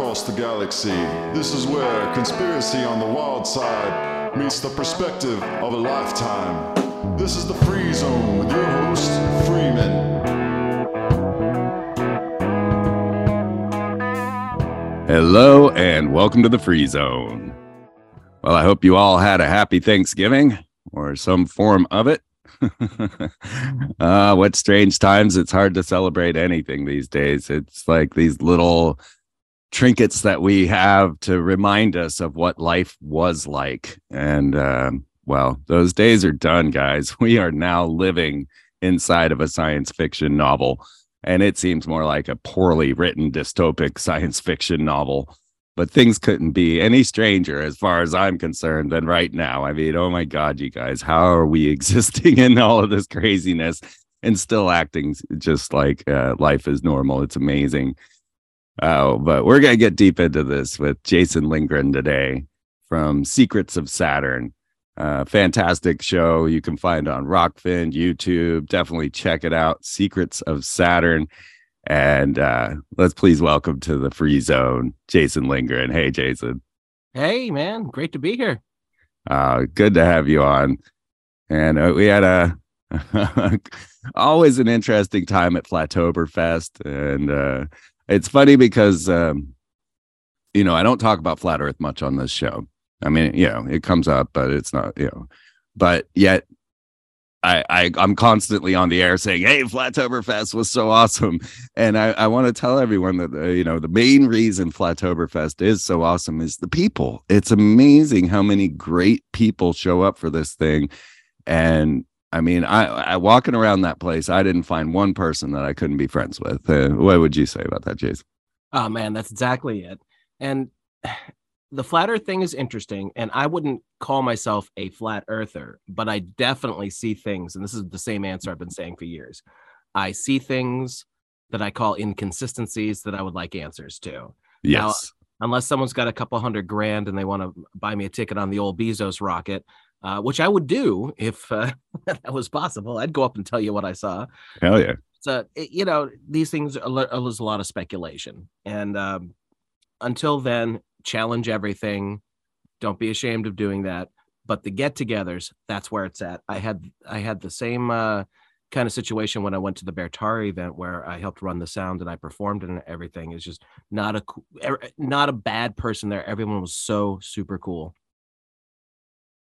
across the galaxy. This is where conspiracy on the wild side meets the perspective of a lifetime. This is the Free Zone with your host, Freeman. Hello and welcome to the Free Zone. Well, I hope you all had a happy Thanksgiving or some form of it. uh, what strange times. It's hard to celebrate anything these days. It's like these little trinkets that we have to remind us of what life was like. And, um, well, those days are done, guys. We are now living inside of a science fiction novel. And it seems more like a poorly written dystopic science fiction novel but things couldn't be any stranger as far as I'm concerned than right now. I mean, oh my God, you guys, how are we existing in all of this craziness and still acting just like uh, life is normal? It's amazing. Oh, but we're going to get deep into this with Jason Lindgren today from Secrets of Saturn. Uh, fantastic show you can find on Rokfin, YouTube. Definitely check it out. Secrets of Saturn. And uh, let's please welcome to the free zone, Jason Lindgren. Hey, Jason. Hey, man. Great to be here. Uh, good to have you on. And uh, we had a always an interesting time at Flatoberfest. And uh, it's funny because, um, you know, I don't talk about flat earth much on this show. I mean, you know, it comes up, but it's not, you know, but yet I, I I'm constantly on the air saying, "Hey, Flatoberfest was so awesome," and I, I want to tell everyone that uh, you know the main reason Flatoberfest is so awesome is the people. It's amazing how many great people show up for this thing, and I mean, I, I walking around that place, I didn't find one person that I couldn't be friends with. Uh, what would you say about that, Jason? Oh man, that's exactly it. And the flat earth thing is interesting and i wouldn't call myself a flat earther but i definitely see things and this is the same answer i've been saying for years i see things that i call inconsistencies that i would like answers to yes now, unless someone's got a couple hundred grand and they want to buy me a ticket on the old bezos rocket uh, which i would do if uh, that was possible i'd go up and tell you what i saw hell yeah so it, you know these things are, there's a lot of speculation and um, until then challenge everything. Don't be ashamed of doing that. But the get-togethers, that's where it's at. I had I had the same uh, kind of situation when I went to the Bertari event where I helped run the sound and I performed and everything. It's just not a er, not a bad person there. Everyone was so super cool.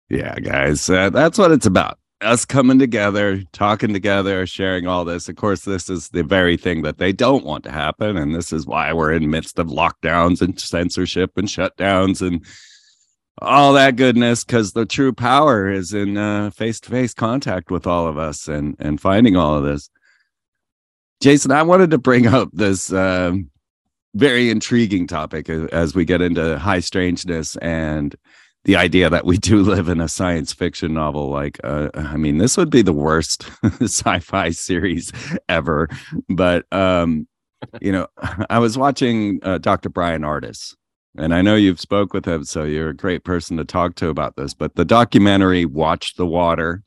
Yeah, guys, uh, that's what it's about us coming together, talking together, sharing all this. Of course, this is the very thing that they don't want to happen, and this is why we're in midst of lockdowns and censorship and shutdowns and all that goodness. Because the true power is in face to face contact with all of us and and finding all of this. Jason, I wanted to bring up this uh, very intriguing topic as we get into high strangeness and the idea that we do live in a science fiction novel like uh, i mean this would be the worst sci-fi series ever. But um you know i was watching uh, dr brian ardis and i know you've spoke with him so you're a great person to talk to about this but the documentary watch the water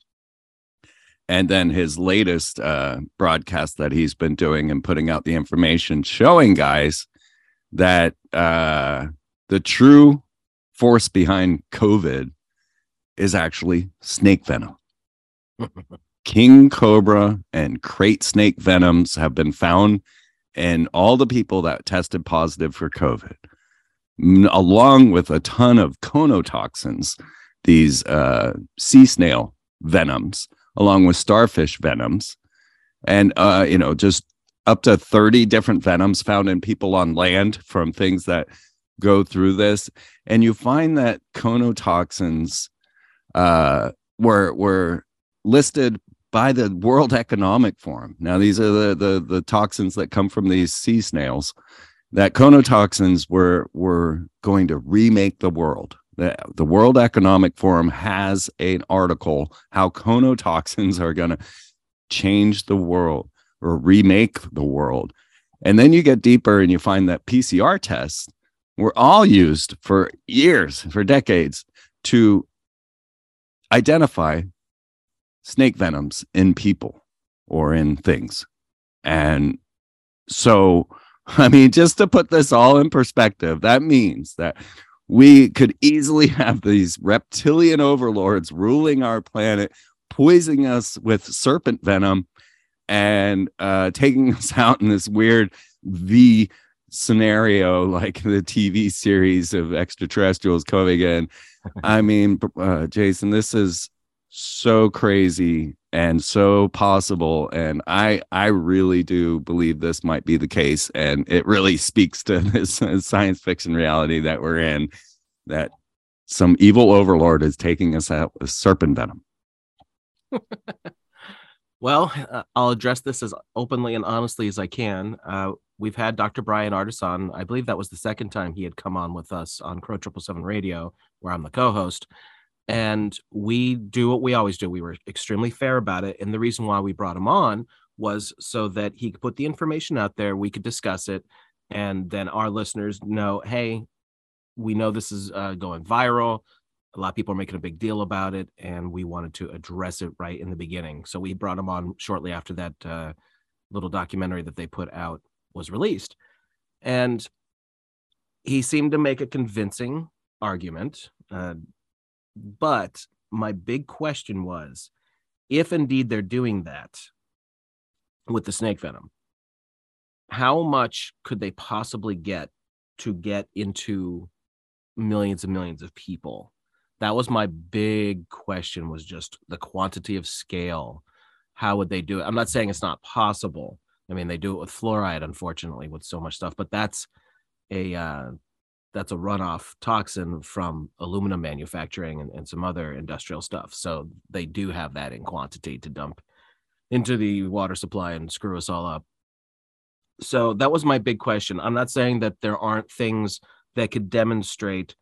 and then his latest uh, broadcast that he's been doing and putting out the information showing guys that uh, the true force behind COVID is actually snake venom. King cobra and krait snake venoms have been found in all the people that tested positive for COVID, along with a ton of conotoxins, these uh, sea snail venoms, along with starfish venoms, and uh, you know just up to 30 different venoms found in people on land from things that go through this, and you find that conotoxins uh, were were listed by the World Economic Forum. Now, these are the the, the toxins that come from these sea snails. That conotoxins were were going to remake the world. The, the World Economic Forum has an article how conotoxins are going to change the world or remake the world. And then you get deeper and you find that PCR tests were all used for years, for decades, to identify snake venoms in people or in things. And so I mean, just to put this all in perspective, that means that we could easily have these reptilian overlords ruling our planet, poisoning us with serpent venom, and uh, taking us out in this weird V scenario like the TV series of extraterrestrials coming in. I mean, uh, Jason, this is so crazy and so possible and i i really do believe this might be the case and it really speaks to this science fiction reality that we're in that some evil overlord is taking us out with serpent venom well uh, i'll address this as openly and honestly as i can uh, we've had dr brian ardis on i believe that was the second time he had come on with us on crow triple seven radio where i'm the co-host and we do what we always do. We were extremely fair about it. And the reason why we brought him on was so that he could put the information out there, we could discuss it, and then our listeners know hey, we know this is uh, going viral. A lot of people are making a big deal about it, and we wanted to address it right in the beginning. So we brought him on shortly after that uh, little documentary that they put out was released. And he seemed to make a convincing argument. Uh, but my big question was if indeed they're doing that with the snake venom, how much could they possibly get to get into millions and millions of people? That was my big question was just the quantity of scale. How would they do it? I'm not saying it's not possible. I mean, they do it with fluoride, unfortunately, with so much stuff, but that's a uh, that's a runoff toxin from aluminum manufacturing and, and some other industrial stuff. So they do have that in quantity to dump into the water supply and screw us all up. So that was my big question. I'm not saying that there aren't things that could demonstrate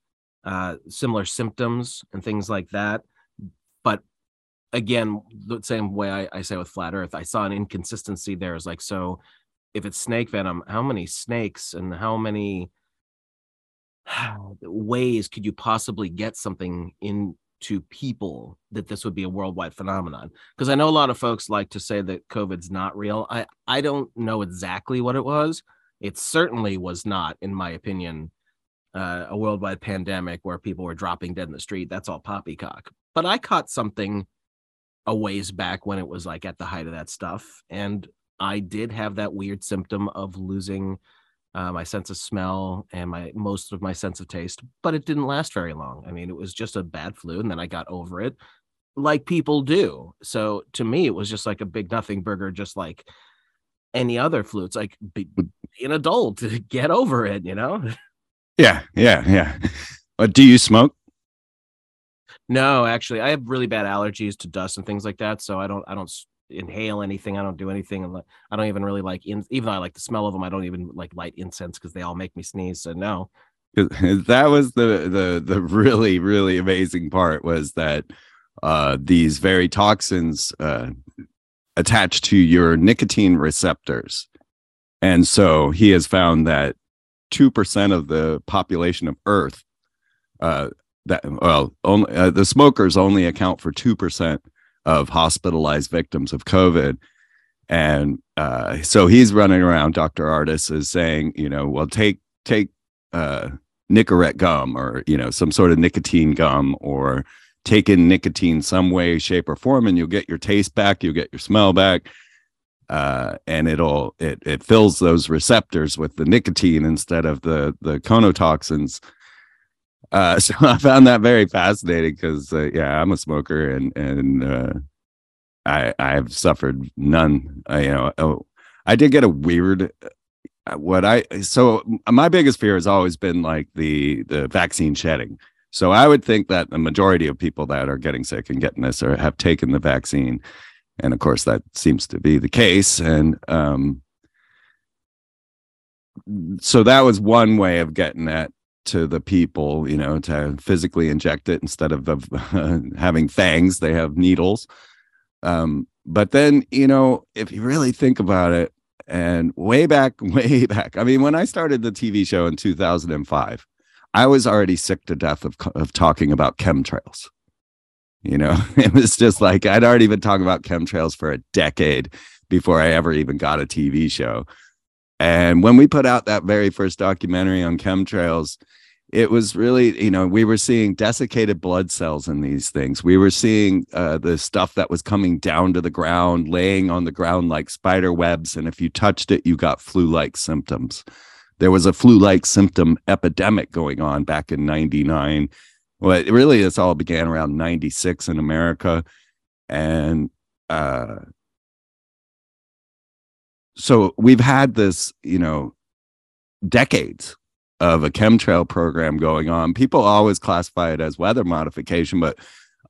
uh, similar symptoms and things like that. But again, the same way I, I say with flat Earth, I saw an inconsistency there. Is like, so if it's snake venom, how many snakes and how many ways could you possibly get something into people that this would be a worldwide phenomenon because i know a lot of folks like to say that covid's not real i i don't know exactly what it was it certainly was not in my opinion uh, a worldwide pandemic where people were dropping dead in the street that's all poppycock. But i caught something a ways back when it was like at the height of that stuff and i did have that weird symptom of losing uh, my sense of smell and my most of my sense of taste but it didn't last very long. I mean it was just a bad flu and then i got over it like people do. So to me it was just like a big nothing burger just like any other flu. It's like be, be an adult get over it you know yeah yeah yeah but do you smoke no actually i have really bad allergies to dust and things like that so i don't i don't inhale anything. I don't do anything. I don't even really like, in, even though I like the smell of them, I don't even like light incense because they all make me sneeze. So no. That was the the the really really amazing part was that uh, these very toxins uh, attach to your nicotine receptors, and so he has found that two percent of the population of Earth, uh, that well, only uh, the smokers only account for two percent of hospitalized victims of COVID. And uh, so he's running around. Dr. Ardis is saying, you know, well, take take uh, Nicorette gum or you know some sort of nicotine gum or take in nicotine some way, shape, or form, and you'll get your taste back, you'll get your smell back, uh, and it'll it it fills those receptors with the nicotine instead of the the conotoxins. Uh, so I found that very fascinating because uh, yeah, I'm a smoker and and uh, I I've suffered none. I, you know, oh, I did get a weird. Uh, what I so my biggest fear has always been like the the vaccine shedding. So I would think that the majority of people that are getting sick and getting this or have taken the vaccine, and of course that seems to be the case. And um, so that was one way of getting at to the people, you know, to physically inject it instead of, of having fangs, they have needles. Um, but then, you know, if you really think about it, and way back, way back, I mean, when I started the TV show in 2005, I was already sick to death of, of talking about chemtrails. You know, it was just like I'd already been talking about chemtrails for a decade before I ever even got a TV show. And when we put out that very first documentary on chemtrails, it was really, you know, we were seeing desiccated blood cells in these things. We were seeing uh, the stuff that was coming down to the ground, laying on the ground like spider webs. And if you touched it, you got flu like symptoms. There was a flu like symptom epidemic going on back in 99. Well, really, this all began around 96 in America. And uh, so we've had this, you know, decades of a chemtrail program going on. People always classify it as weather modification, but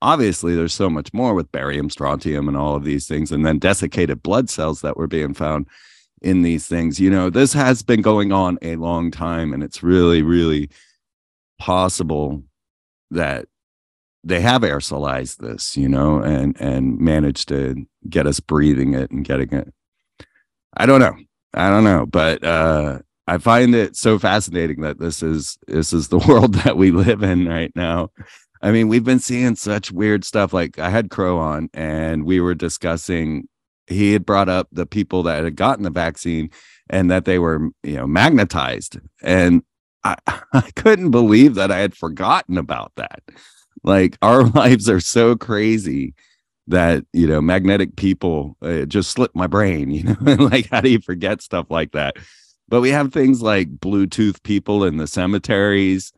obviously there's so much more with barium, strontium, and all of these things, and then desiccated blood cells that were being found in these things. You know, this has been going on a long time, and it's really, really possible that they have aerosolized this, you know, and and managed to get us breathing it and getting it. I don't know. I don't know, but uh I find it so fascinating that this is this is the world that we live in right now. I mean, we've been seeing such weird stuff. Like I had Crow on, and we were discussing. He had brought up the people that had gotten the vaccine and that they were, you know, magnetized, and I, couldn't believe that I had forgotten about that. Like our lives are so crazy that you know magnetic people uh, just slipped my brain. You know, like how do you forget stuff like that? But we have things like Bluetooth people in the cemeteries.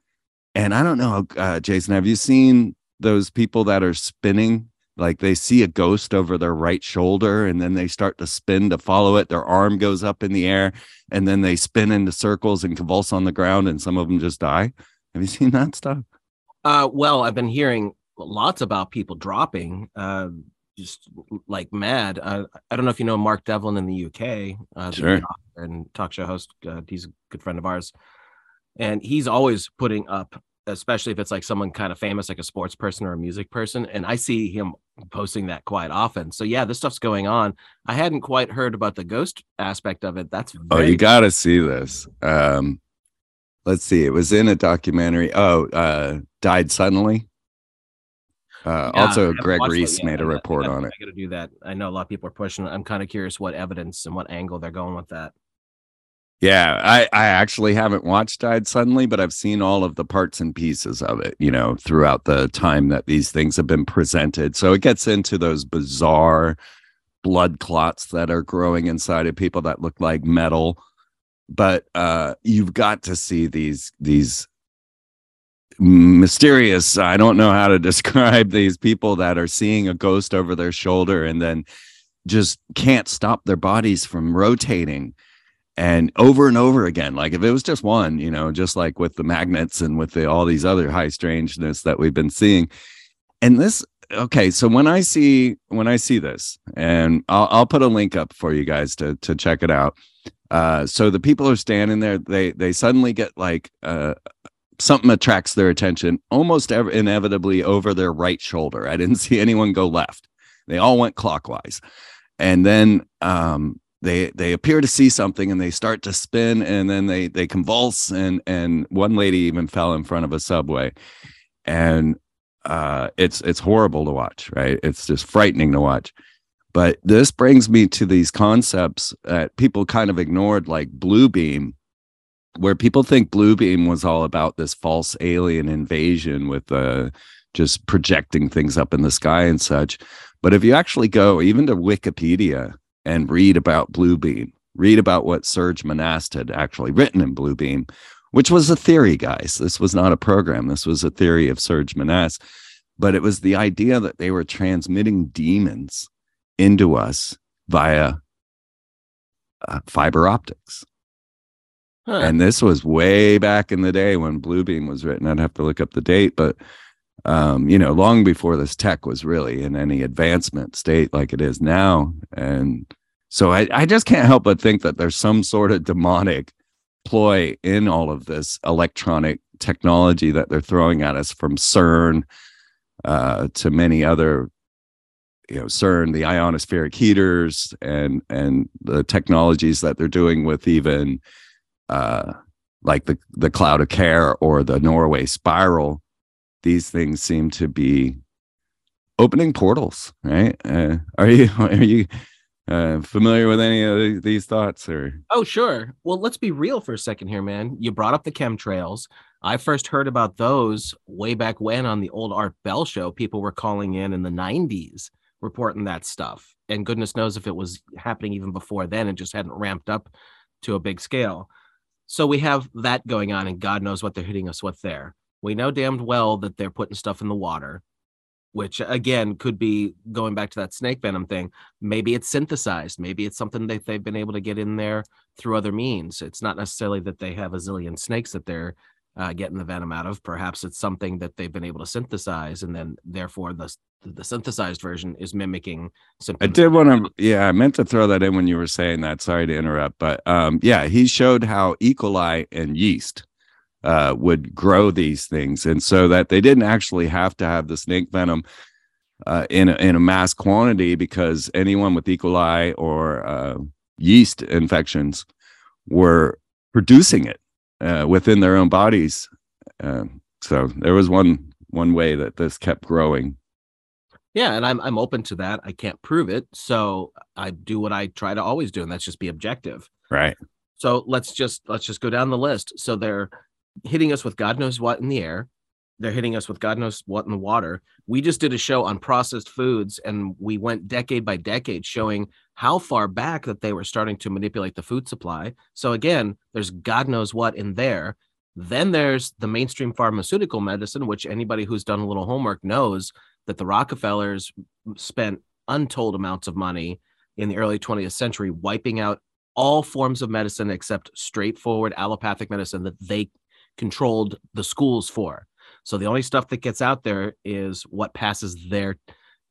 And I don't know, uh, Jason, have you seen those people that are spinning? Like they see a ghost over their right shoulder and then they start to spin to follow it. Their arm goes up in the air and then they spin into circles and convulse on the ground and some of them just die. Have you seen that stuff? Uh, well, I've been hearing lots about people dropping. Uh, just like mad. Uh, I don't know if you know Mark Devlin in the UK, uh, sure. and talk show host. Uh, he's a good friend of ours, and he's always putting up, especially if it's like someone kind of famous, like a sports person or a music person. And I see him posting that quite often. So yeah, this stuff's going on. I hadn't quite heard about the ghost aspect of it. That's oh, you got to see this. Um, let's see. It was in a documentary. Oh, uh, died suddenly. Uh, yeah, also, Greg Reese yeah, made a report I, on it. I got to do that. I know a lot of people are pushing. I'm kind of curious what evidence and what angle they're going with that. Yeah, I, I actually haven't watched Died Suddenly, but I've seen all of the parts and pieces of it, you know, throughout the time that these things have been presented. So it gets into those bizarre blood clots that are growing inside of people that look like metal. But uh, you've got to see these these mysterious. I don't know how to describe these people that are seeing a ghost over their shoulder and then just can't stop their bodies from rotating and over and over again like if it was just one you know just like with the magnets and with the, all these other high strangeness that we've been seeing and this okay so when i see when i see this and i'll, I'll put a link up for you guys to to check it out uh so the people are standing there they they suddenly get like uh something attracts their attention almost ever, inevitably over their right shoulder. I didn't see anyone go left. They all went clockwise. And then um, they they appear to see something and they start to spin and then they they convulse and and one lady even fell in front of a subway. And uh, it's it's horrible to watch, right? It's just frightening to watch. But this brings me to these concepts that people kind of ignored, like blue beam, where people think Bluebeam was all about this false alien invasion with uh, just projecting things up in the sky and such. But if you actually go even to Wikipedia and read about Bluebeam, read about what Serge Monast had actually written in Bluebeam, which was a theory, guys. This was not a program. This was a theory of Serge Monast. But it was the idea that they were transmitting demons into us via uh, fiber optics. Huh. And this was way back in the day when Bluebeam was written. I'd have to look up the date, but um, you know, long before this tech was really in any advancement state like it is now. And so I, I just can't help but think that there's some sort of demonic ploy in all of this electronic technology that they're throwing at us from CERN uh, to many other you know CERN, the ionospheric heaters, and and the technologies that they're doing with even uh, like the the cloud of care or the Norway spiral, these things seem to be opening portals, right? Uh, are you are you Uh, familiar with any of these thoughts or? Oh, sure. Well, let's be real for a second here, man. You brought up the chemtrails. I first heard about those way back when on the old Art Bell show. People were calling in in the 90s reporting that stuff. And goodness knows if it was happening even before then, it just hadn't ramped up to a big scale. So we have that going on, and God knows what they're hitting us with there. We know damned well that they're putting stuff in the water, which again could be going back to that snake venom thing. Maybe it's synthesized. Maybe it's something that they've been able to get in there through other means. It's not necessarily that they have a zillion snakes that they're uh, getting the venom out of. Perhaps it's something that they've been able to synthesize, and then therefore the the synthesized version is mimicking I did want to, yeah, I meant to throw that in when you were saying that. Sorry to interrupt, but um, yeah, he showed how E. coli and yeast uh, would grow these things, and so that they didn't actually have to have the snake venom uh, in a, in a mass quantity because anyone with E. coli or uh, yeast infections were producing it uh, within their own bodies. Uh, so there was one one way that this kept growing. Yeah, and I'm I'm open to that. I can't prove it, so I do what I try to always do, and that's just be objective. Right. So let's just let's just go down the list. So they're hitting us with God knows what in the air. They're hitting us with God knows what in the water. We just did a show on processed foods, and we went decade by decade showing how far back that they were starting to manipulate the food supply. So again, there's God knows what in there. Then there's the mainstream pharmaceutical medicine, which anybody who's done a little homework knows that the Rockefellers spent untold amounts of money in the early 20th century wiping out all forms of medicine except straightforward allopathic medicine that they controlled the schools for. So the only stuff that gets out there is what passes their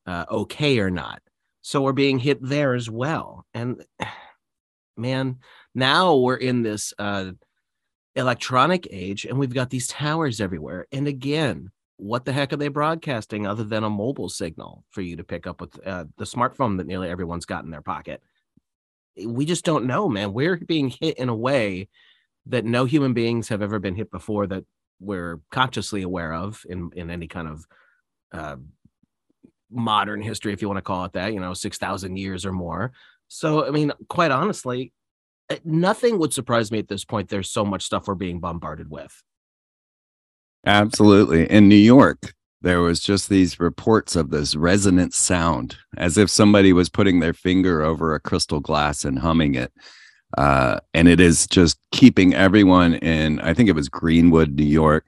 uh, okay or not. So we're being hit there as well. And man, now we're in this uh, electronic age and we've got these towers everywhere. And again, what the heck are they broadcasting other than a mobile signal for you to pick up with uh, the smartphone that nearly everyone's got in their pocket? We just don't know, man. We're being hit in a way that no human beings have ever been hit before that we're consciously aware of in, in any kind of uh, modern history, if you want to call it that, you know, 6,000 years or more. So, I mean, quite honestly, eh, nothing would surprise me at this point. There's so much stuff we're being bombarded with. Absolutely. In New York, there was just these reports of this resonant sound as if somebody was putting their finger over a crystal glass and humming it. Uh, and it is just keeping everyone in, I think it was Greenwood, New York,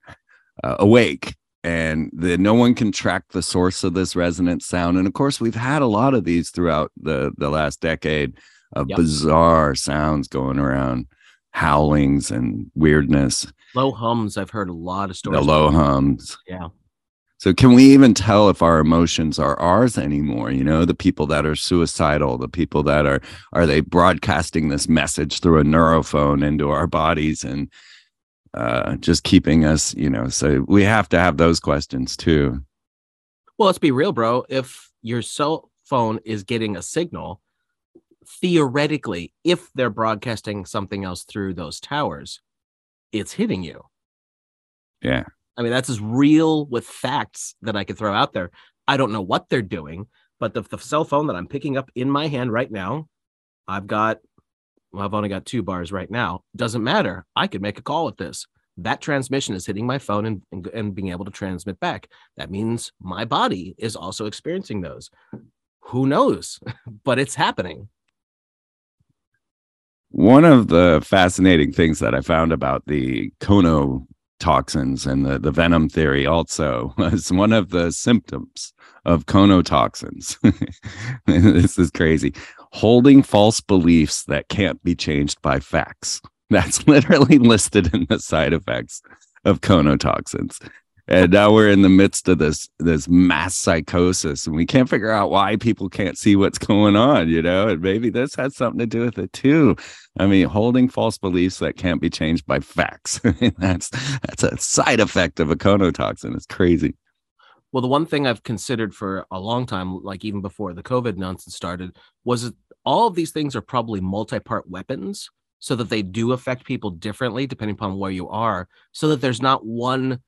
uh, awake and the, no one can track the source of this resonant sound. And of course, we've had a lot of these throughout the the last decade of yep. bizarre sounds going around, howlings and weirdness. Low hums. I've heard a lot of stories. The low hums. Yeah. So can we even tell if our emotions are ours anymore? You know, the people that are suicidal, the people that are are they broadcasting this message through a neurophone into our bodies and uh, just keeping us, you know, so we have to have those questions too. Well, let's be real, bro. If your cell phone is getting a signal, theoretically, if they're broadcasting something else through those towers, it's hitting you. Yeah. I mean, that's as real with facts that I could throw out there. I don't know what they're doing, but the, the cell phone that I'm picking up in my hand right now, I've got well, I've only got two bars right now. Doesn't matter. I could make a call with this. That transmission is hitting my phone and, and, and being able to transmit back. That means my body is also experiencing those. Who knows? but it's happening. One of the fascinating things that I found about the cono toxins and the, the venom theory also was one of the symptoms of conotoxins. this is crazy. Holding false beliefs that can't be changed by facts. That's literally listed in the side effects of conotoxins. And now we're in the midst of this this mass psychosis, and we can't figure out why people can't see what's going on, you know. And maybe this has something to do with it too. I mean, holding false beliefs that can't be changed by facts. that's that's a side effect of a conotoxin. It's crazy. Well, the one thing I've considered for a long time, like even before the COVID nonsense started, was all of these things are probably multi-part weapons so that they do affect people differently depending upon where you are, so that there's not one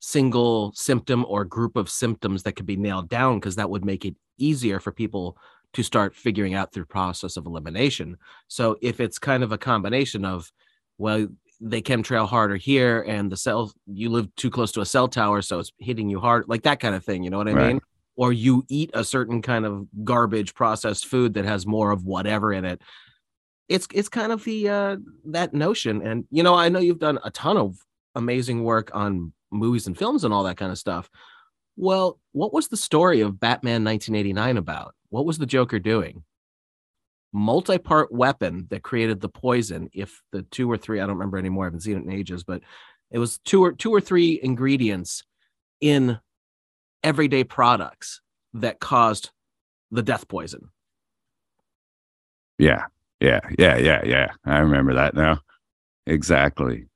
single symptom or group of symptoms that could be nailed down, because that would make it easier for people to start figuring out through process of elimination. So if it's kind of a combination of, well, they chemtrail harder here and the cell you live too close to a cell tower, so it's hitting you hard, like that kind of thing, you know what I Right. mean? Or you eat a certain kind of garbage processed food that has more of whatever in it. It's it's kind of the uh that notion. And you know, I know you've done a ton of amazing work on movies and films and all that kind of stuff. Well, what was the story of Batman 1989 about? What was the Joker doing? Multi-part weapon that created the poison. If the two or three, I don't remember anymore. I haven't seen it in ages, but it was two or two or three ingredients in everyday products that caused the death poison. Yeah. Yeah. Yeah. Yeah. Yeah. I remember that now. Exactly.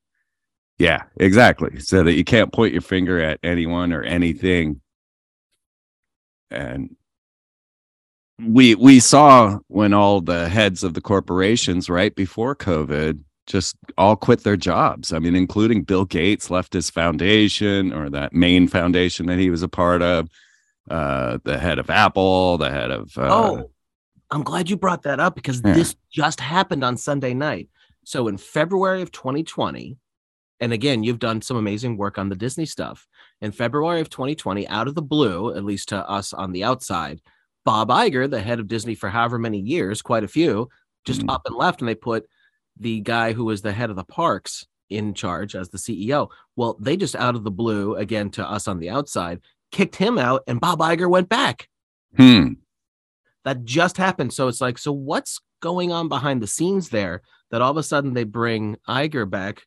Yeah, exactly. So that you can't point your finger at anyone or anything. And we we saw when all the heads of the corporations right before COVID just all quit their jobs. I mean, including Bill Gates left his foundation or that main foundation that he was a part of. Uh, the head of Apple, the head of uh, oh, I'm glad you brought that up because Yeah. this just happened on Sunday night. So in February of 2020, and again, you've done some amazing work on the Disney stuff. In February of 2020, out of the blue, at least to us on the outside, Bob Iger, the head of Disney for however many years, quite a few, just Mhm. up and left, and they put the guy who was the head of the parks in charge as the CEO. Well, they just out of the blue, again to us on the outside, kicked him out, and Bob Iger went back hmm, that just happened. So it's like, so what's going on behind the scenes there that all of a sudden they bring Iger back?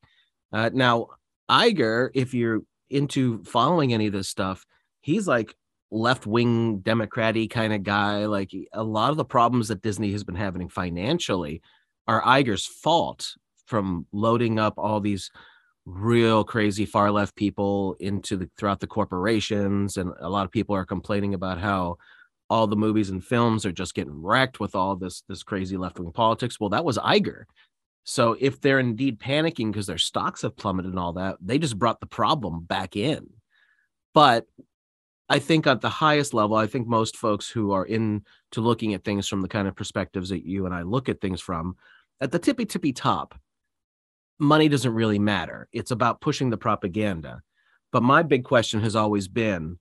Uh, now, Iger, if you're into following any of this stuff, he's like left wing Democratic kind of guy. Like a lot of the problems that Disney has been having financially are Iger's fault from loading up all these real crazy far left people into the throughout the corporations and a lot of people are complaining about how all the movies and films are just getting wrecked with all this this crazy left wing politics. Well, that was Iger. So if they're indeed panicking because their stocks have plummeted and all that, they just brought the problem back in. But I think at the highest level, I think most folks who are into looking at things from the kind of perspectives that you and I look at things from, at the tippy tippy top, money doesn't really matter. It's about pushing the propaganda. But my big question has always been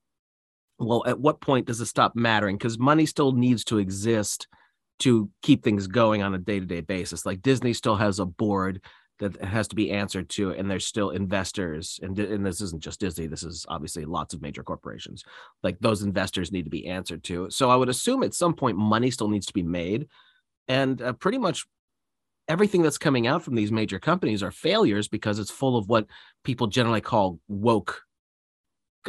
well, at what point does it stop mattering? Because money still needs to exist to keep things going on a day to day basis. Like Disney still has a board that has to be answered to, and there's still investors. And, and this isn't just Disney, this is obviously lots of major corporations. Like those investors need to be answered to. So I would assume at some point money still needs to be made. And uh, pretty much everything that's coming out from these major companies are failures because it's full of what people generally call woke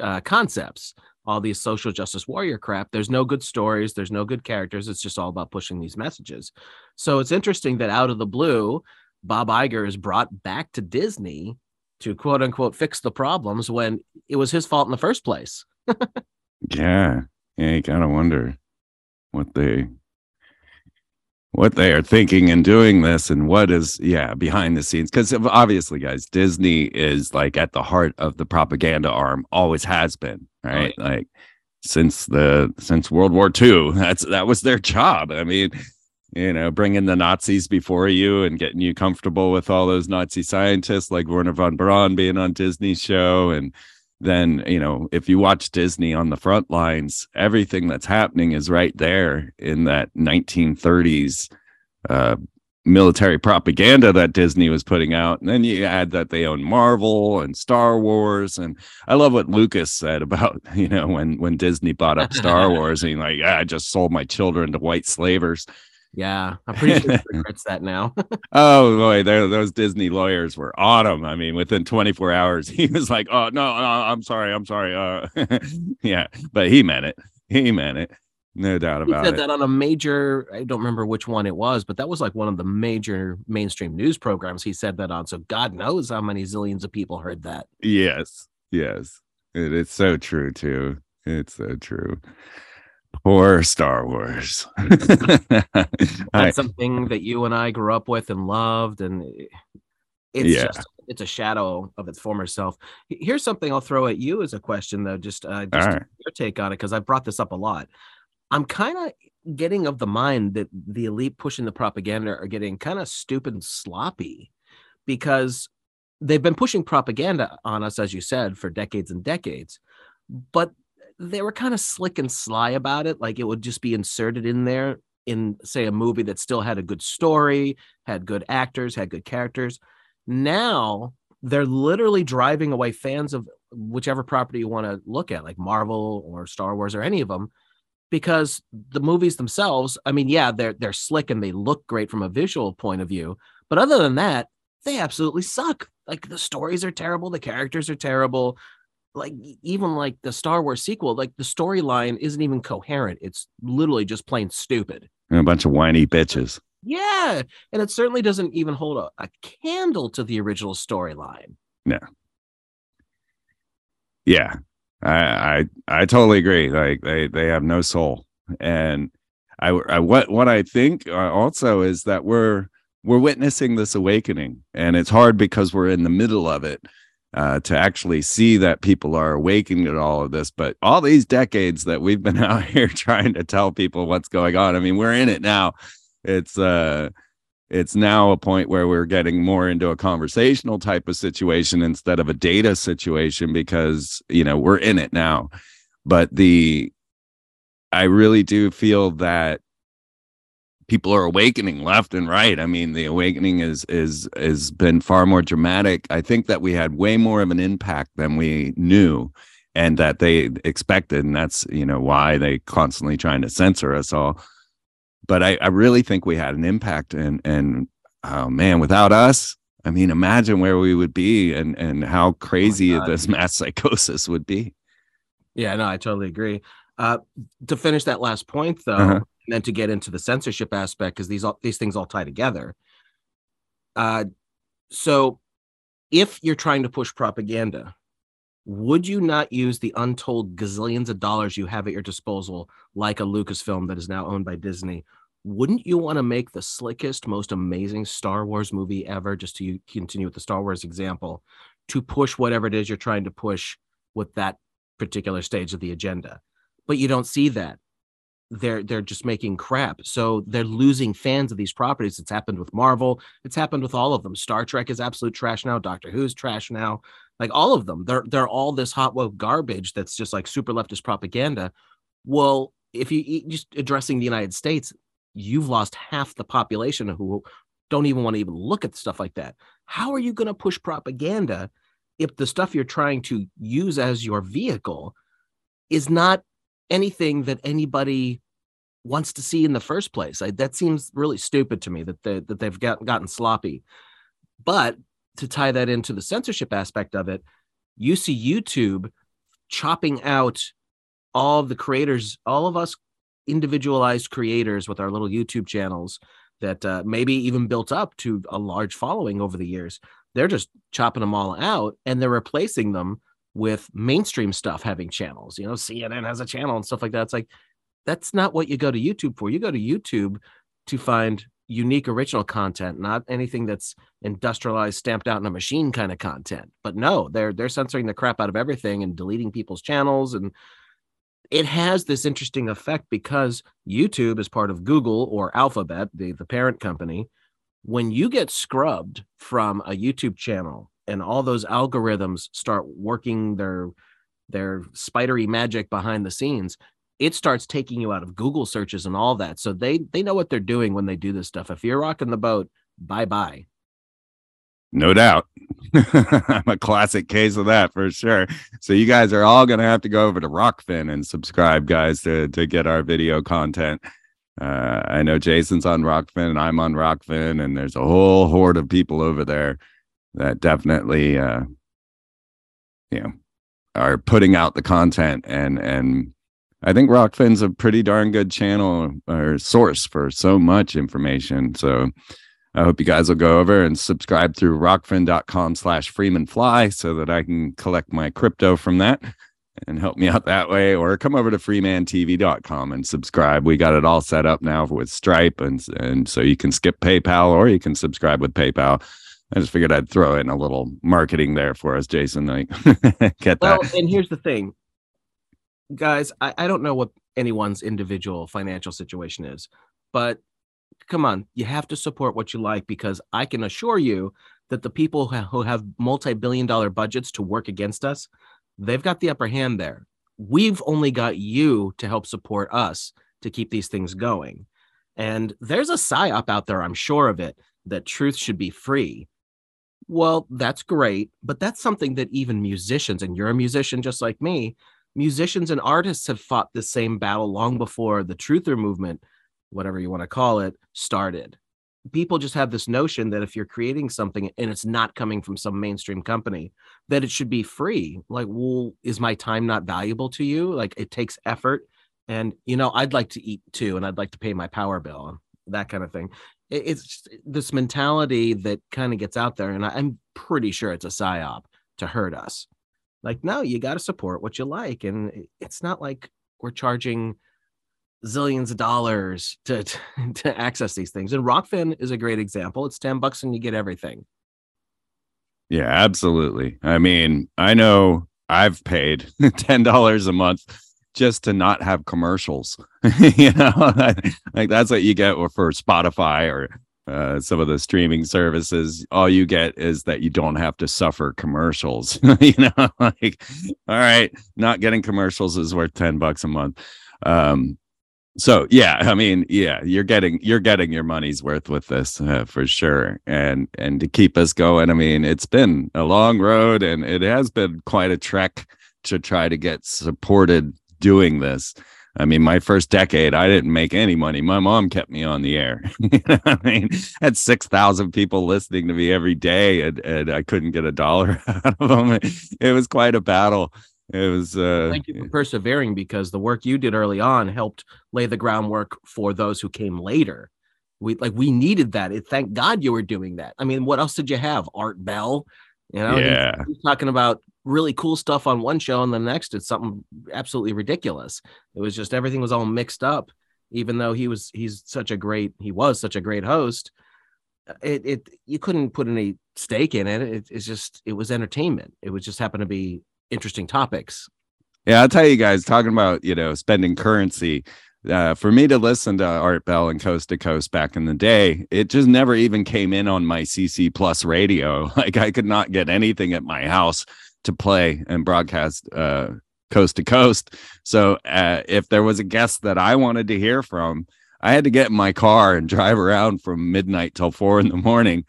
uh, concepts all these social justice warrior crap there's no good stories there's no good characters it's just all about pushing these messages so it's interesting that out of the blue bob Iger is brought back to disney to quote unquote fix the problems when it was his fault in the first place yeah, yeah. You gotta wonder what they what they are thinking and doing this, and what is yeah behind the scenes. Because obviously, guys, Disney is like at the heart of the propaganda arm, always has been, right? Like since the since World War II, that's that was their job. I mean, you know, bringing the Nazis before you and getting you comfortable with all those Nazi scientists like Wernher von Braun being on Disney's show. And then, you know, if you watch Disney on the front lines, everything that's happening is right there in that 1930s uh, military propaganda that Disney was putting out. And then you add that they own Marvel and Star Wars. And I love what Lucas said about, you know, when when Disney bought up Star Wars and like, yeah, I just sold my children to white slavers. yeah i'm pretty sure he regrets that now Oh boy, those Disney lawyers were on him. I mean, within 24 hours, he was like, "Oh no, no I'm sorry, I'm sorry." Uh, yeah, but he meant it. He meant it, no doubt about he said it. that on a major i don't remember which one it was but that was like one of the major mainstream news programs he said that on so god knows how many zillions of people heard that Yes, yes, it, it's so true too. It's so true. Poor Star Wars. that's I- something that you and I grew up with and loved, and it's Yeah. just it's a shadow of its former self. Here's something I'll throw at you as a question, though, just uh, just right. your take on it, because I brought this up a lot. I'm kind of getting of the mind that the elite pushing the propaganda are getting kind of stupid and sloppy because they've been pushing propaganda on us, as you said, for decades and decades. But they were kind of slick and sly about it. Like it would just be inserted in there in, say, a movie that still had a good story, had good actors, had good characters. Now they're literally driving away fans of whichever property you want to look at, like Marvel or Star Wars or any of them, because the movies themselves, I mean, yeah, they're they're slick and they look great from a visual point of view, but other than that, they absolutely suck. Like the stories are terrible, the characters are terrible. Like even like the Star Wars sequel, like the storyline isn't even coherent. It's literally just plain stupid. And a bunch of whiny bitches. Yeah, and it certainly doesn't even hold a, a candle to the original storyline. No. Yeah, I, I totally agree. Like they they have no soul, and I, I what what I think uh, also is that we're we're witnessing this awakening, and it's hard because we're in the middle of it. Uh, to actually see that people are awakening to all of this. But all these decades that we've been out here trying to tell people what's going on, I mean, we're in it now. It's uh, it's now a point where we're getting more into a conversational type of situation instead of a data situation because you know we're in it now. But the I really do feel that people are awakening left and right. I mean, the awakening is is has been far more dramatic. I think that we had way more of an impact than we knew and that they expected. And that's, you know, why they constantly trying to censor us all. But I, I really think we had an impact and and oh man, without us, I mean, imagine where we would be and and how crazy oh this mass psychosis would be. Yeah, no, I totally agree. Uh, to finish that last point, though, uh-huh and then to get into the censorship aspect because these all these things all tie together. Uh, so if you're trying to push propaganda, would you not use the untold gazillions of dollars you have at your disposal, like a Lucasfilm that is now owned by Disney? Wouldn't you want to make the slickest, most amazing Star Wars movie ever, just to continue with the Star Wars example, to push whatever it is you're trying to push with that particular stage of the agenda? But you don't see that they're they're just making crap. So they're losing fans of these properties. It's happened with Marvel. It's happened with all of them. Star Trek is absolute trash now. Doctor Who's trash now. Like all of them. They're they're all this hot woke garbage that's just like super leftist propaganda. Well, if you just addressing the United States, you've lost half the population who don't even want to even look at stuff like that. How are you going to push propaganda if the stuff you're trying to use as your vehicle is not anything that anybody wants to see in the first place. I, that seems really stupid to me that they, that they've got, gotten sloppy. But to tie that into the censorship aspect of it, you see YouTube chopping out all of the creators, all of us individualized creators with our little YouTube channels that uh, maybe even built up to a large following over the years. They're just chopping them all out and they're replacing them with mainstream stuff having channels. You know, CNN has a channel and stuff like that. It's like that's not what you go to YouTube for. You go to YouTube to find unique original content, not anything that's industrialized, stamped out in a machine kind of content. But no, they're they're censoring the crap out of everything and deleting people's channels and it has this interesting effect because YouTube is part of Google or Alphabet, the, the parent company. When you get scrubbed from a YouTube channel and all those algorithms start working their their spidery magic behind the scenes it starts taking you out of google searches and all that so they they know what they're doing when they do this stuff. If you're rocking the boat bye bye no doubt. I'm a classic case of that for sure. So you guys are all going to have to go over to Rokfin and subscribe guys to to get our video content. Uh, i know jason's on Rokfin and i'm on Rokfin, and there's a whole horde of people over there that definitely uh you know are putting out the content and and I think Rokfin's a pretty darn good channel or source for so much information. So I hope you guys will go over and subscribe through rokfin.com slash freemanfly so that I can collect my crypto from that and help me out that way. Or come over to freemantv.com and subscribe. We got it all set up now with Stripe. And, and so you can skip PayPal or you can subscribe with PayPal. I just figured I'd throw in a little marketing there for us, Jason. Like, get that. Well, and here's the thing, guys. I, I don't know what anyone's individual financial situation is. But come on, you have to support what you like because I can assure you that the people who have multi-billion dollar budgets to work against us, they've got the upper hand there. We've only got you to help support us to keep these things going. And there's a psyop out there, I'm sure of it, that truth should be free. Well, that's great, but that's something that even musicians, and you're a musician just like me, musicians and artists have fought the same battle long before the truther movement, whatever you want to call it, started. People just have this notion that if you're creating something and it's not coming from some mainstream company, that it should be free. Like, well, is my time not valuable to you? Like, it takes effort. And, you know, I'd like to eat too, and I'd like to pay my power bill, and that kind of thing it's this mentality that kind of gets out there, and I'm pretty sure it's a psyop to hurt us. Like, no, you got to support what you like, and it's not like we're charging zillions of dollars to, to, to access these things. And Rokfin is a great example. It's ten bucks and you get everything. Yeah, absolutely. I mean, I know I've paid ten dollars a month just to not have commercials. you know, like that's what you get for Spotify or uh, some of the streaming services. All you get is that you don't have to suffer commercials. you know, like all right, not getting commercials is worth ten bucks a month. Um, so yeah, I mean, yeah, you're getting you're getting your money's worth with this uh, for sure, and and to keep us going. I mean, it's been a long road, and it has been quite a trek to try to get supported doing this. I mean, my first decade, I didn't make any money. My mom kept me on the air. you know I mean, I had 6,000 people listening to me every day, and, and I couldn't get a dollar out of them. It was quite a battle. It was. Uh, Thank you for persevering because the work you did early on helped lay the groundwork for those who came later. We like we needed that. It, thank God you were doing that. I mean, what else did you have? Art Bell, you know, yeah. he's, he's talking about really cool stuff on one show and the next it's something absolutely ridiculous it was just everything was all mixed up even though he was he's such a great he was such a great host it it you couldn't put any stake in it. it it's just it was entertainment it was just happened to be interesting topics yeah i'll tell you guys talking about you know spending currency uh, for me to listen to Art Bell and Coast to Coast back in the day, it just never even came in on my CC Plus radio. Like I could not get anything at my house to play and broadcast uh, coast to coast. So uh, if there was a guest that I wanted to hear from, I had to get in my car and drive around from midnight till four in the morning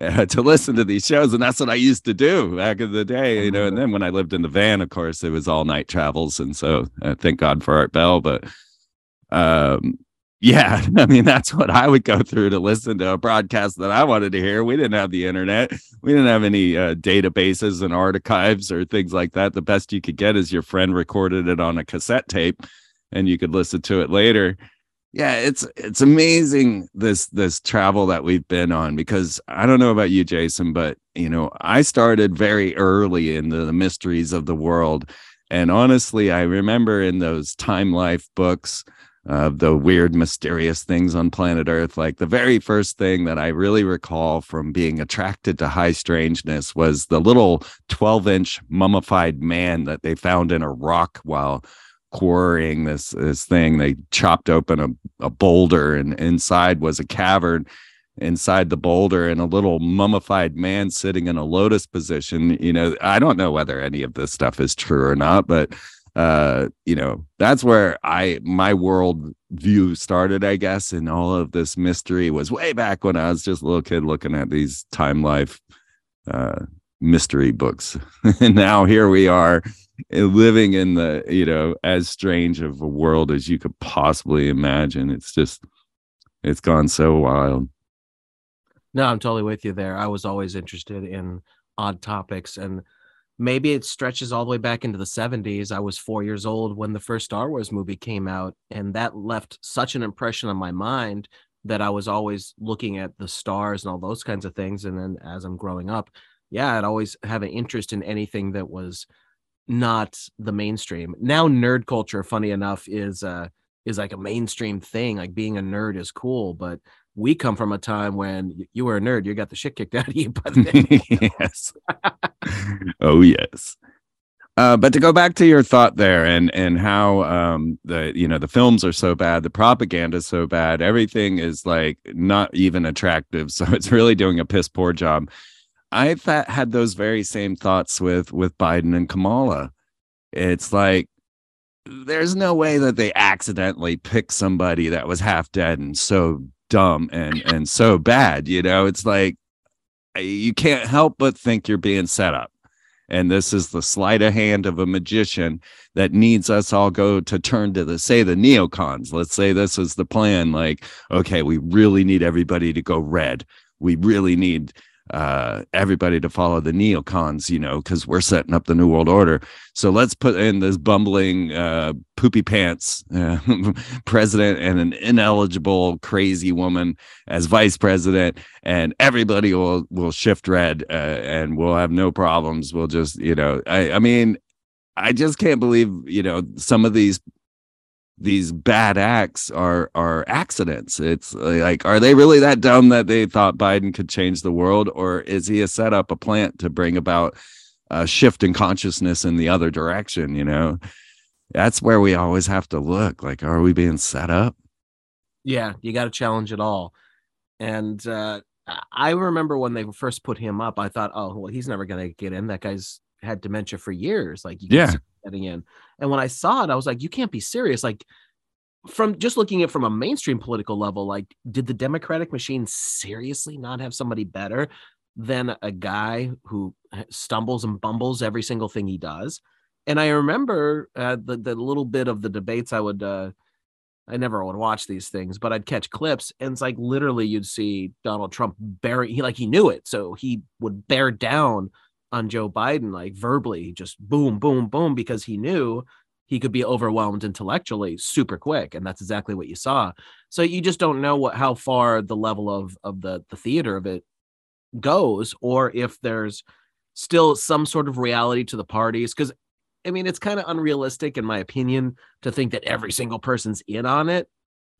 uh, to listen to these shows. And that's what I used to do back in the day, you know. And then when I lived in the van, of course, it was all night travels. And so uh, thank God for Art Bell. But um, yeah, I mean that's what I would go through to listen to a broadcast that I wanted to hear. We didn't have the internet. We didn't have any uh, databases and archives or things like that. The best you could get is your friend recorded it on a cassette tape and you could listen to it later. Yeah, it's it's amazing this this travel that we've been on because I don't know about you Jason, but you know, I started very early in the, the mysteries of the world and honestly, I remember in those Time Life books uh, the weird, mysterious things on planet Earth. Like the very first thing that I really recall from being attracted to high strangeness was the little 12 inch mummified man that they found in a rock while quarrying this this thing. They chopped open a, a boulder, and inside was a cavern inside the boulder and a little mummified man sitting in a lotus position. You know, I don't know whether any of this stuff is true or not, but uh you know that's where i my world view started i guess and all of this mystery was way back when i was just a little kid looking at these time life uh mystery books. And now here we are eh, living in the you know as strange of a world as you could possibly imagine. It's just it's gone so wild. No i'm totally with you there. I was always interested in odd topics and maybe it stretches all the way back into the 70s. I was four years old when the first Star Wars movie came out, and that left such an impression on my mind that I was always looking at the stars and all those kinds of things. And then as I'm growing up, yeah, I'd always have an interest in anything that was not the mainstream. Now, nerd culture, funny enough, is uh is like a mainstream thing. Like being a nerd is cool, but we come from a time when you were a nerd, you got the shit kicked out of you. By the yes. oh yes. Uh, but to go back to your thought there and and how um, the you know the films are so bad, the propaganda is so bad, everything is like not even attractive. So it's really doing a piss poor job. I've had those very same thoughts with with Biden and Kamala. It's like there's no way that they accidentally picked somebody that was half dead and so dumb and and so bad. You know, it's like you can't help but think you're being set up. And this is the sleight of hand of a magician that needs us all go to turn to the say the neocons. Let's say this is the plan like okay we really need everybody to go red. We really need uh, everybody to follow the neocons, you know, because we're setting up the new world order. So let's put in this bumbling, uh, poopy pants uh, president and an ineligible, crazy woman as vice president, and everybody will will shift red, uh, and we'll have no problems. We'll just, you know, I, I mean, I just can't believe, you know, some of these these bad acts are are accidents. It's like, are they really that dumb that they thought Biden could change the world, or is he a setup, a plant to bring about a shift in consciousness in the other direction? You know, that's where we always have to look. Like, are we being set up? Yeah, you got to challenge it all. And uh, I remember when they first put him up, I thought, oh, well, he's never going to get in. That guy's had dementia for years. Like, you yeah, getting in. And when I saw it, I was like, you can't be serious. Like, from just looking at from a mainstream political level, like, did the Democratic machine seriously not have somebody better than a guy who stumbles and bumbles every single thing he does? And I remember uh, the the little bit of the debates I would. Uh, I never would watch these things, but I'd catch clips, and it's like literally you'd see Donald Trump bury he like he knew it, so he would bear down on Joe Biden, like verbally, just boom, boom, boom, because he knew he could be overwhelmed intellectually super quick, and that's exactly what you saw. So you just don't know what how far the level of of the the theater of it goes, or if there's still some sort of reality to the parties. Because I mean, it's kind of unrealistic, in my opinion, to think that every single person's in on it,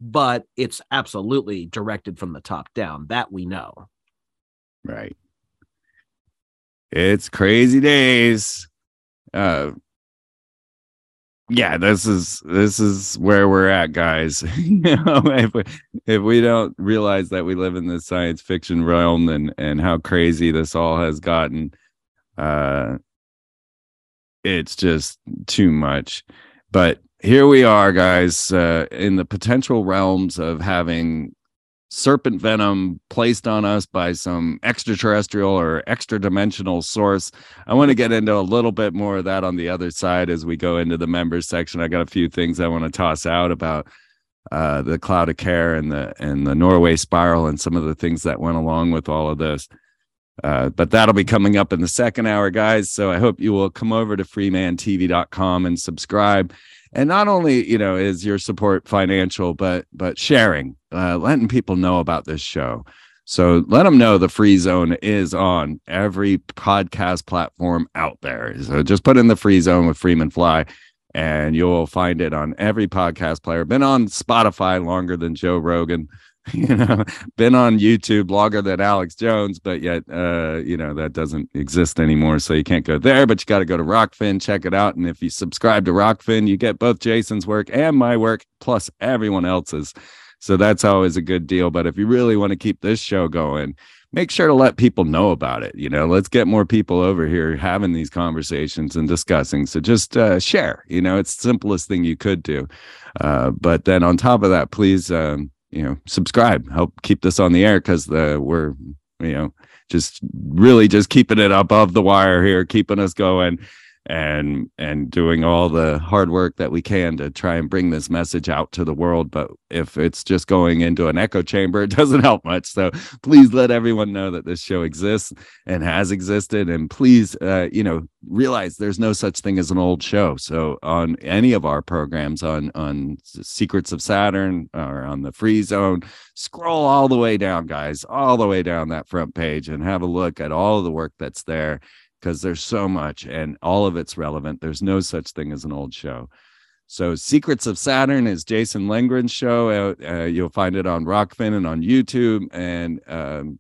but it's absolutely directed from the top down. That we know. Right. It's crazy days. Uh yeah, this is this is where we're at, guys. you know, if we, if we don't realize that we live in this science fiction realm and and how crazy this all has gotten, uh, it's just too much. But here we are, guys, uh, in the potential realms of having serpent venom placed on us by some extraterrestrial or extra dimensional source. I want to get into a little bit more of that on the other side as we go into the members section. I got a few things I want to toss out about uh, the cloud of care and the and the Norway spiral and some of the things that went along with all of this. Uh, but that'll be coming up in the second hour, guys. So I hope you will come over to freemantv.com and subscribe and not only you know is your support financial but but sharing uh, letting people know about this show. So let them know the free zone is on every podcast platform out there. So just put in the free zone with freeman fly and you'll find it on every podcast player. Been on spotify longer than joe rogan you know, been on YouTube longer than Alex Jones, but yet, uh, you know, that doesn't exist anymore. So you can't go there, but you got to go to Rokfin, check it out. And if you subscribe to Rokfin, you get both Jason's work and my work, plus everyone else's. So that's always a good deal. But if you really want to keep this show going, make sure to let people know about it. You know, let's get more people over here having these conversations and discussing. So just uh, share, you know, it's the simplest thing you could do. Uh, but then on top of that, please, um, you know subscribe help keep this on the air because the we're you know just really just keeping it above the wire here keeping us going and and doing all the hard work that we can to try and bring this message out to the world. But if it's just going into an echo chamber it doesn't help much. So please let everyone know that this show exists and has existed. And please uh, you know realize there's no such thing as an old show. So on any of our programs on on secrets of saturn or on the free zone scroll all the way down guys all the way down that front page and have a look at all the work that's there because there's so much and all of it's relevant. There's no such thing as an old show. So, Secrets of Saturn is Jason Lindgren's show. Uh, uh, you'll find it on Rokfin and on YouTube. And um,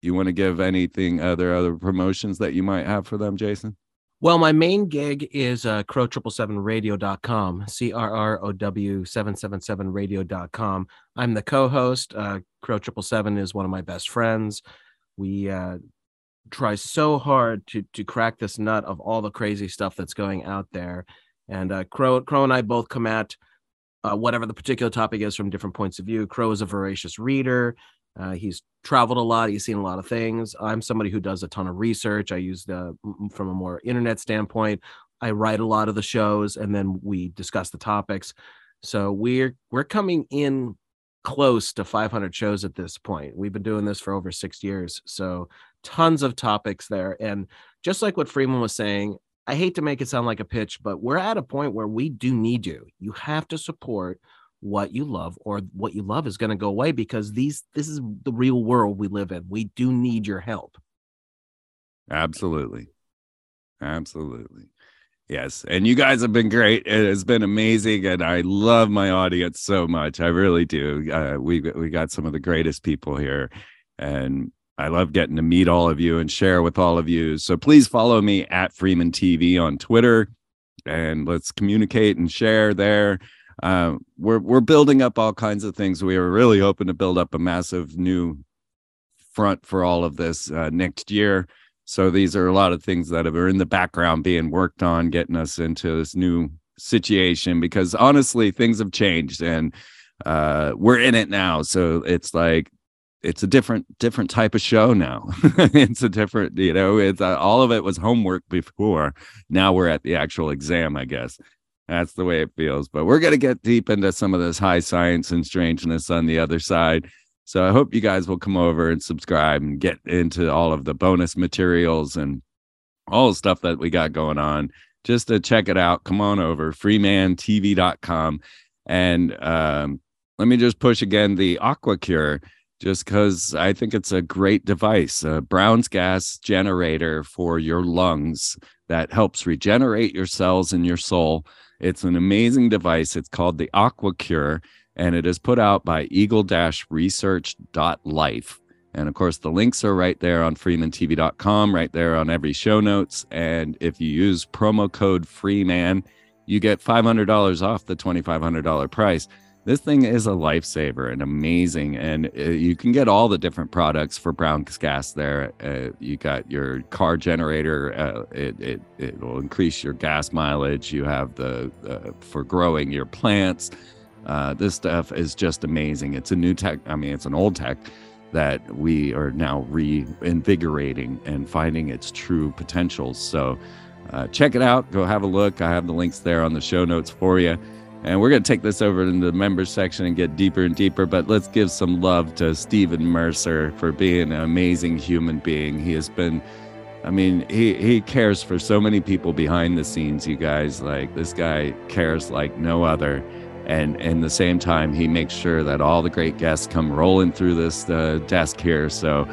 you want to give anything other other promotions that you might have for them, Jason? Well, my main gig is uh, crrow777radio.com, C R R O W 777radio.com. I'm the co host. Uh, Crrow777 is one of my best friends. We uh, try so hard to, to crack this nut of all the crazy stuff that's going out there. And uh, Crow, Crow and I both come at uh, whatever the particular topic is from different points of view. Crow is a voracious reader. Uh, he's traveled a lot. He's seen a lot of things. I'm somebody who does a ton of research. I use the from a more internet standpoint. I write a lot of the shows, and then we discuss the topics. So we're we're coming in close to 500 shows at this point. We've been doing this for over six years, so tons of topics there. And just like what Freeman was saying, I hate to make it sound like a pitch, but we're at a point where we do need you. You have to support what you love or what you love is going to go away because these this is the real world we live in. We do need your help. Absolutely. Absolutely. Yes. And you guys have been great. It has been amazing. And I love my audience so much. I really do. Uh, we, we got some of the greatest people here. And I love getting to meet all of you and share with all of you. So please follow me at Freeman TV on Twitter and let's communicate and share there uh, we're we're building up all kinds of things. We are really hoping to build up a massive new front for all of this uh, next year. So these are a lot of things that are in the background being worked on, getting us into this new situation. Because honestly, things have changed, and uh, we're in it now. So it's like it's a different different type of show now. it's a different, you know, it's uh, all of it was homework before. Now we're at the actual exam, I guess. That's the way it feels. But we're going to get deep into some of this high science and strangeness on the other side. So I hope you guys will come over and subscribe and get into all of the bonus materials and all the stuff that we got going on. Just to check it out, come on over, freemantv.com. And um, let me just push again the AquaCure, just because I think it's a great device, a Brown's gas generator for your lungs that helps regenerate your cells and your soul it's an amazing device. It's called the AquaCure, and it is put out by eagle-research.life. And of course, the links are right there on freemantv.com, right there on every show notes. And if you use promo code FREEMAN, you get $500 off the $2,500 price. This thing is a lifesaver and amazing. And uh, you can get all the different products for brown's gas there. Uh, you got your car generator uh, it, it it will increase your gas mileage. You have the uh, for growing your plants uh, this stuff is just amazing it's a new tech i mean it's an old tech that we are now reinvigorating and finding its true potentials so uh, check it out go have a look i have the links there on the show notes for you and we're going to take this over into the members section and get deeper and deeper. But let's give some love to Stephen Mercer for being an amazing human being. He has been, I mean, he, he cares for so many people behind the scenes, you guys. Like, this guy cares like no other. And in the same time, he makes sure that all the great guests come rolling through this uh, desk here. So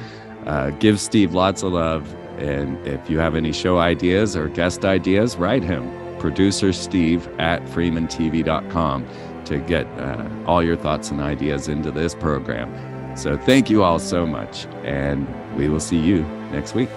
uh, give Steve lots of love. And if you have any show ideas or guest ideas, write him producer Steve at freemantv.com to get uh, all your thoughts and ideas into this program. So thank you all so much, and we will see you next week.